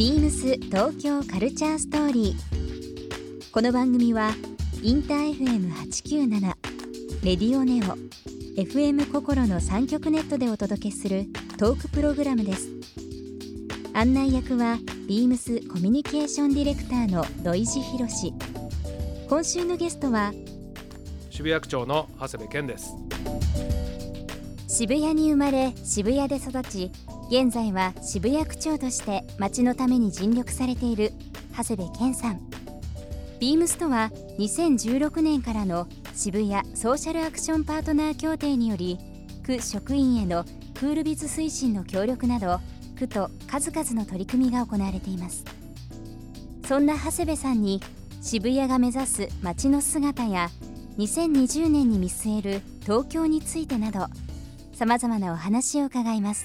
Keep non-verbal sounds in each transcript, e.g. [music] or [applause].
ビームス東京カルチャーストーリー。この番組はインター FM897 レディオネオ FM 心の三極ネットでお届けするトークプログラムです。案内役はビームスコミュニケーションディレクターの土井博志。今週のゲストは渋谷区長の長谷部健です渋谷に生まれ渋谷で育ち現在は渋谷区長として街のために尽力されている長谷部健さん。ビームスとは2016年からの渋谷ソーシャルアクションパートナー協定により区職員へのクールビズ推進の協力など区と数々の取り組みが行われています。そんな長谷部さんに渋谷が目指す街の姿や2020年に見据える東京についてなどさまざまなお話を伺います。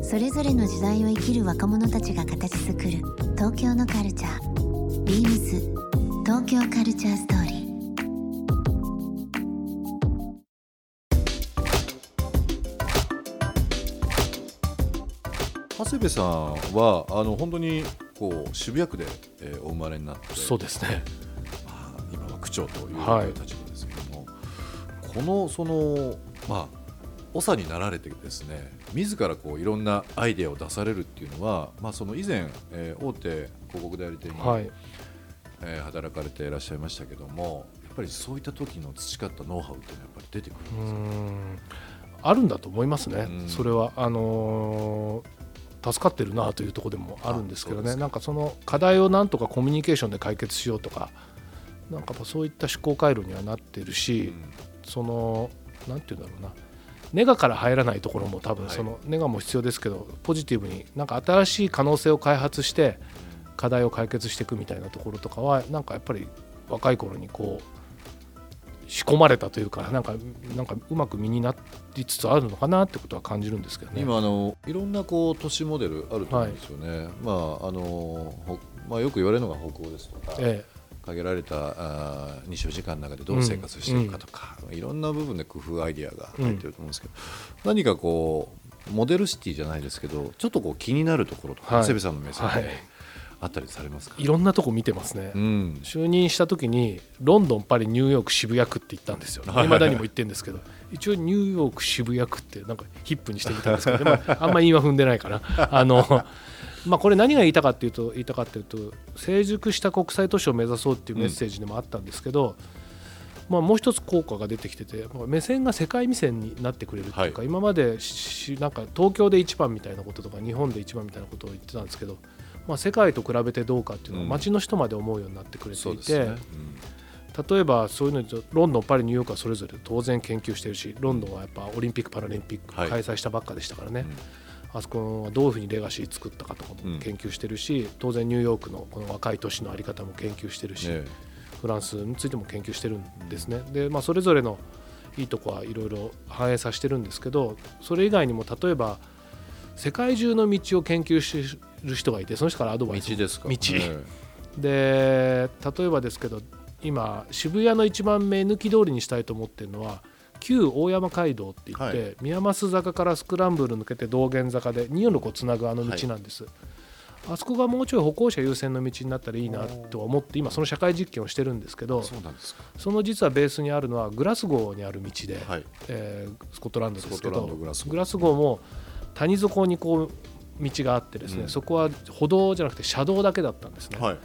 それぞれの時代を生きる若者たちが形作る東京のカルチャー。ビームス。東京カルチャーストーリー。長谷部さんはあの本当にこう渋谷区で、えーお生まれになってそうですね。まあ、今は区長というはい。立場ですけども、このそのまあ長になられてですね自らこういろんなアイデアを出されるっていうのは、まあ、その以前、えー大手広告代理店に、はい。えー働かれていらっしゃいましたけどもやっぱりそういった時の培ったノウハウっていうのはやっぱり出てくるうんですかあるんだと思いますね、うん。それはあのー助かってるなというところでもあるんですけどね。なんかその課題をなんとかコミュニケーションで解決しようとかなんかやっぱそういった思考回路にはなってるし、そのなんていうんだろうなネガから入らないところも多分はい。そのネガも必要ですけどポジティブになんか新しい可能性を開発して課題を解決していくみたいなところとかはなんかやっぱり若い頃にこう仕込まれたというかなんかなんかうまく身になりつつあるのかなってことは感じるんですけどね。今あのいろんなこう都市モデルあると思うんですよね、まああのほまあ、よく言われるのが北欧ですとか、え限られたあー日照時間の中でどう生活していくかとか、いろんな部分で工夫アイディアが入ってると思うんですけど、何かこうモデルシティじゃないですけどちょっとこう気になるところとか、はい。部さんの目線はい。であったりされますか、えいろんなとこ見てますね。うん。就任した時にロンドンパリニューヨーク渋谷区って言ったんですよはい。いまだにも言ってるんですけど一応ニューヨーク渋谷区ってなんかヒップにしてみたんですけど、まあ、あんまり言いは踏んでないかな。あの、まあ、これ何が言いたかっていうと言いたかっていうと成熟した国際都市を目指そうっていうメッセージでもあったんですけど、まあ、もう一つ効果が出てきててまあ目線が世界目線になってくれるっていうか、はい。今までしなんか東京で一番みたいなこととか日本で一番みたいなことを言ってたんですけど、まあ、世界と比べてどうかっていうのをうん。街の人まで思うようになってくれていて。例えばそういうのとロンドン、パリ、ニューヨークはそれぞれ当然研究してるしロンドンはやっぱオリンピック・パラリンピックはい。開催したばっかでしたからね、うんあそこはどういうふうにレガシー作ったかとかうん。も研究してるし、当然ニューヨークのこの若い都市の在り方も研究してるし、ねフランスについても研究してるんですね。で、まあ、それぞれのいいとこはいろいろ反映させてるんですけどそれ以外にも例えば世界中の道を研究してる人がいてその人からアドバイスを。道ですか。道。ねで例えばですけど今渋谷の一番目抜き通りにしたいと思ってるのは旧大山街道って言って、はい。宮益坂からスクランブル抜けて道玄坂で246をつなぐあの道なんです、あそこがもうちょい歩行者優先の道になったらいいなとは思って今その社会実験をしてるんですけどその実はベースにあるのはグラスゴーにある道で、はい。えースコットランドですけどドグラスゴー。グラスゴーも谷底にこう道があってですね、うん。そこは歩道じゃなくて車道だけだったんですね、はい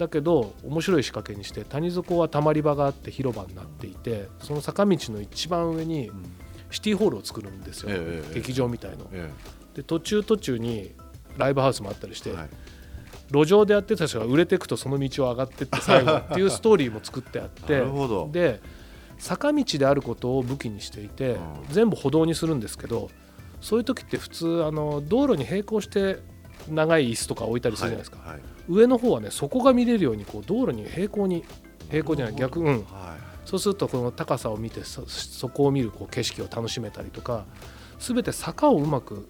だけど面白い仕掛けにして谷底はたまり場があって広場になっていてその坂道の一番上にシティホールを作るんですよ、ええ劇場みたいの。えで途中途中にライブハウスもあったりして、えはい。路上でやってた人が売れていくとその道を上がってって最後っていうストーリーも作ってあってで坂道であることを武器にしていて、うん。全部歩道にするんですけどそういう時って普通あの道路に並行して長い椅子とか置いたりするじゃないですか、はいはい。上の方はね底が見れるようにこう道路に平行に平行じゃない逆うん。はい。そうするとこの高さを見てそそこを見るこう景色を楽しめたりとか全て坂をうまく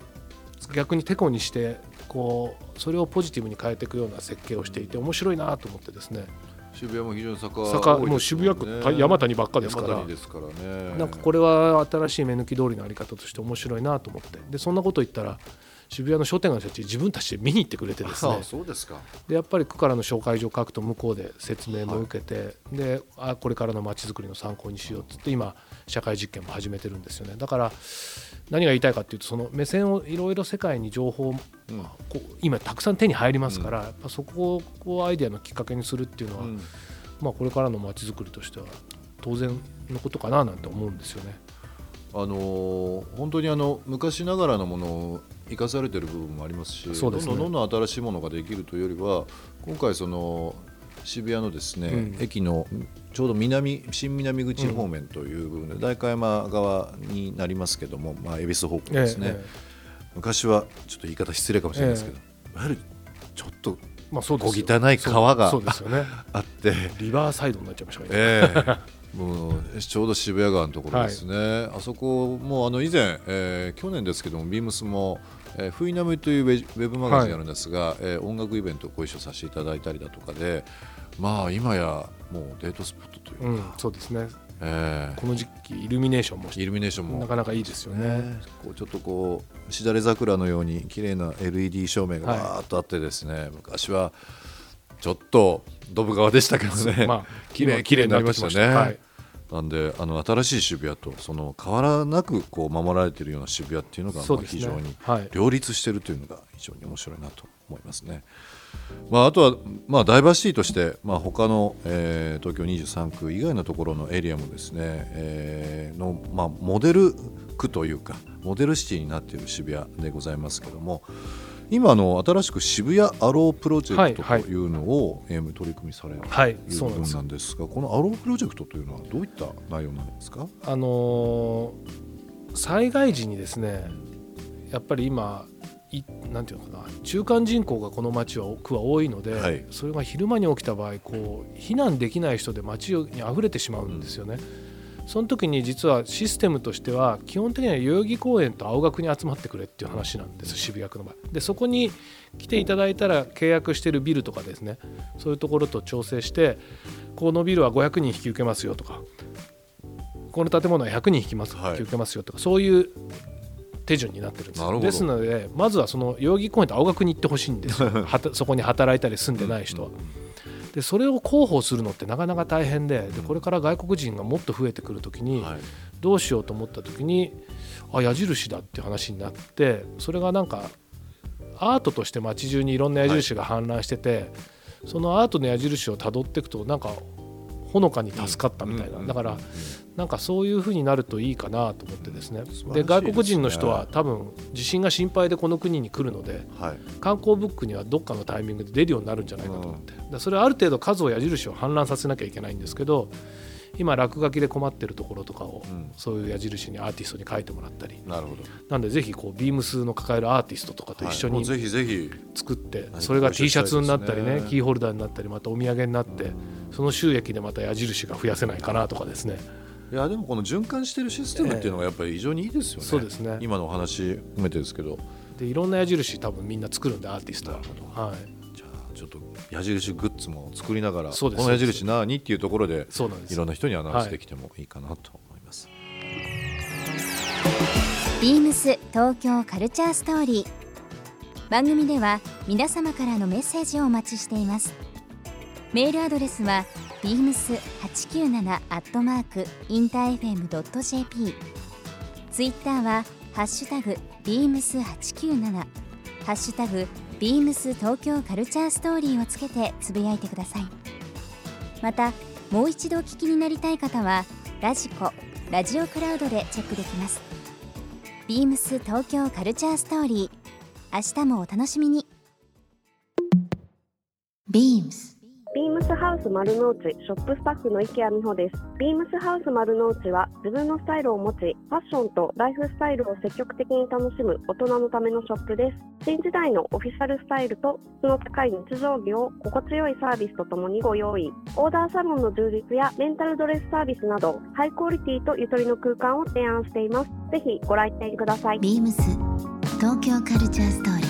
逆にテコにしてこうそれをポジティブに変えていくような設計をしていて面白いなと思ってですね。渋谷も非常に坂坂多いですもう渋谷区山谷ばっかですから。山谷ですからね。なんかこれは新しい目抜き通りのあり方として面白いなと思って。でそんなこと言ったら渋谷の商店街の人たち自分たちで見に行ってくれてですね。あそうですか。でやっぱり区からの紹介状を書くと向こうで説明も受けて、であこれからのまちづくりの参考にしようっつって今社会実験も始めてるんですよね。だから何が言いたいかっていうとその目線をいろいろ世界に情報をうん。こう今たくさん手に入りますから、やっぱそこをアイデアのきっかけにするっていうのは、うん。まあ、これからのまちづくりとしては当然のことかななんて思うんですよね。あのー本当にあの昔ながらのものを生かされてる部分もありますしね。どんどんどんどん新しいものができるというよりは今回その渋谷のですね、うん。駅のちょうど南新南口方面という部分で、代官山側になりますけども、まあ、恵比寿方向ですね、ええ昔はちょっと言い方失礼かもしれないですけど、いわゆるちょっと小汚い川が [laughs] あって。リバーサイドになっちゃいましたねええ。もうちょうど渋谷川のところですね、あそこもあの以前、えー去年ですけども、ビームスも、えー、フイナムというウェブマガジンがあるんですが、えー音楽イベントをご一緒させていただいたりだとかで、まあ今やもうデートスポットというか、うんそうですね。えこの時期イルミネーションもーイルミネーションも。なかなかいいですよね。こうちょっとこうしだれ桜のように綺麗な LED 照明がバーっとあってですね、昔はちょっとドブ川でしたけどね、まあ [laughs] 綺麗今綺麗になりました綺麗になってはいなんであの新しい渋谷とその変わらなくこう守られているような渋谷っていうのが非常にはい両立しているというのが非常に面白いなと思いますね。まあ、あとは、まあ、ダイバーシティとして、まあ、他の、えー東京23区以外のところのエリアもですね、えーの、まあ、モデル区というかモデルシティになっている渋谷でございますけども今あの新しく渋谷アロープロジェクトはいというのを、えー取り組みされるはいという部分そうなんですがこのアロープロジェクトというのはどういった内容なんですか？あのー災害時にですねやっぱり今いなんていうのかな中間人口がこの町は区は多いので、はい。それが昼間に起きた場合こう避難できない人で町に溢れてしまうんですよね。その時に実はシステムとしては基本的には代々木公園と青学に集まってくれっていう話なんです渋谷区の場合。でそこに来ていただいたら契約してるビルとかですねそういうところと調整してこのビルは500人引き受けますよとかこの建物は100人引きます、はい。引き受けますよとかそういう手順になってるんですですのでまずはその代々木公園と青学に行ってほしいんです [laughs] そこに働いたり住んでない人は。でそれを広報するのってなかなか大変ででこれから外国人がもっと増えてくる時にはい。どうしようと思った時にあ矢印だっていう話になってそれがなんかアートとして街中にいろんな矢印が氾濫してて、そのアートの矢印をたどっていくとなんかほのかに助かったみたいな、うんだからなんかそういう風になるといいかなと思ってですね、で外国人の人は多分地震が心配でこの国に来るのではい。観光ブックにはどっかのタイミングで出るようになるんじゃないかと思って、だそれはある程度数を矢印を氾濫させなきゃいけないんですけど今落書きで困ってるところとかを、うん。そういう矢印にアーティストに書いてもらったり。なるほど。なんでぜひこうビームスの抱えるアーティストとかと一緒にぜひぜひ。作って、それが T シャツになったりねキーホルダーになったりまたお土産になって、その収益でまた矢印が増やせないかなとかですね。いやでもこの循環してるシステムっていうのがやっぱり非常にいいですよね、そうですね。今のお話含めてですけど。でいろんな矢印多分みんな作るんでアーティストは、はい、ちょっと矢印グッズも作りながらそうですこの矢印何？っていうところでそうなんです。いろんな人にアナウンスできてもいいかなと思います、ビームス東京カルチャーストーリー。番組では皆様からのメッセージをお待ちしています。メールアドレスは beams897 アットマークインター FM.jp ツイッターはハッシュタグ beams897 ハッシュタグビームス東京カルチャーストーリーをつけてつぶやいてください。またもう一度お聞きになりたい方はラジコラジオクラウドでチェックできます。ビームス東京カルチャーストーリー明日もお楽しみに。ビームス。ビームスハウス丸の内ショップスタッフの池谷美穂です。ビームスハウス丸の内は自分のスタイルを持ち、ファッションとライフスタイルを積極的に楽しむ大人のためのショップです。新時代のオフィシャルスタイルと質の高い日常着を心地よいサービスとともにご用意。オーダーサロンの充実やレンタルドレスサービスなど、ハイクオリティとゆとりの空間を提案しています。ぜひご来店ください。ビームス東京カルチャーストーリー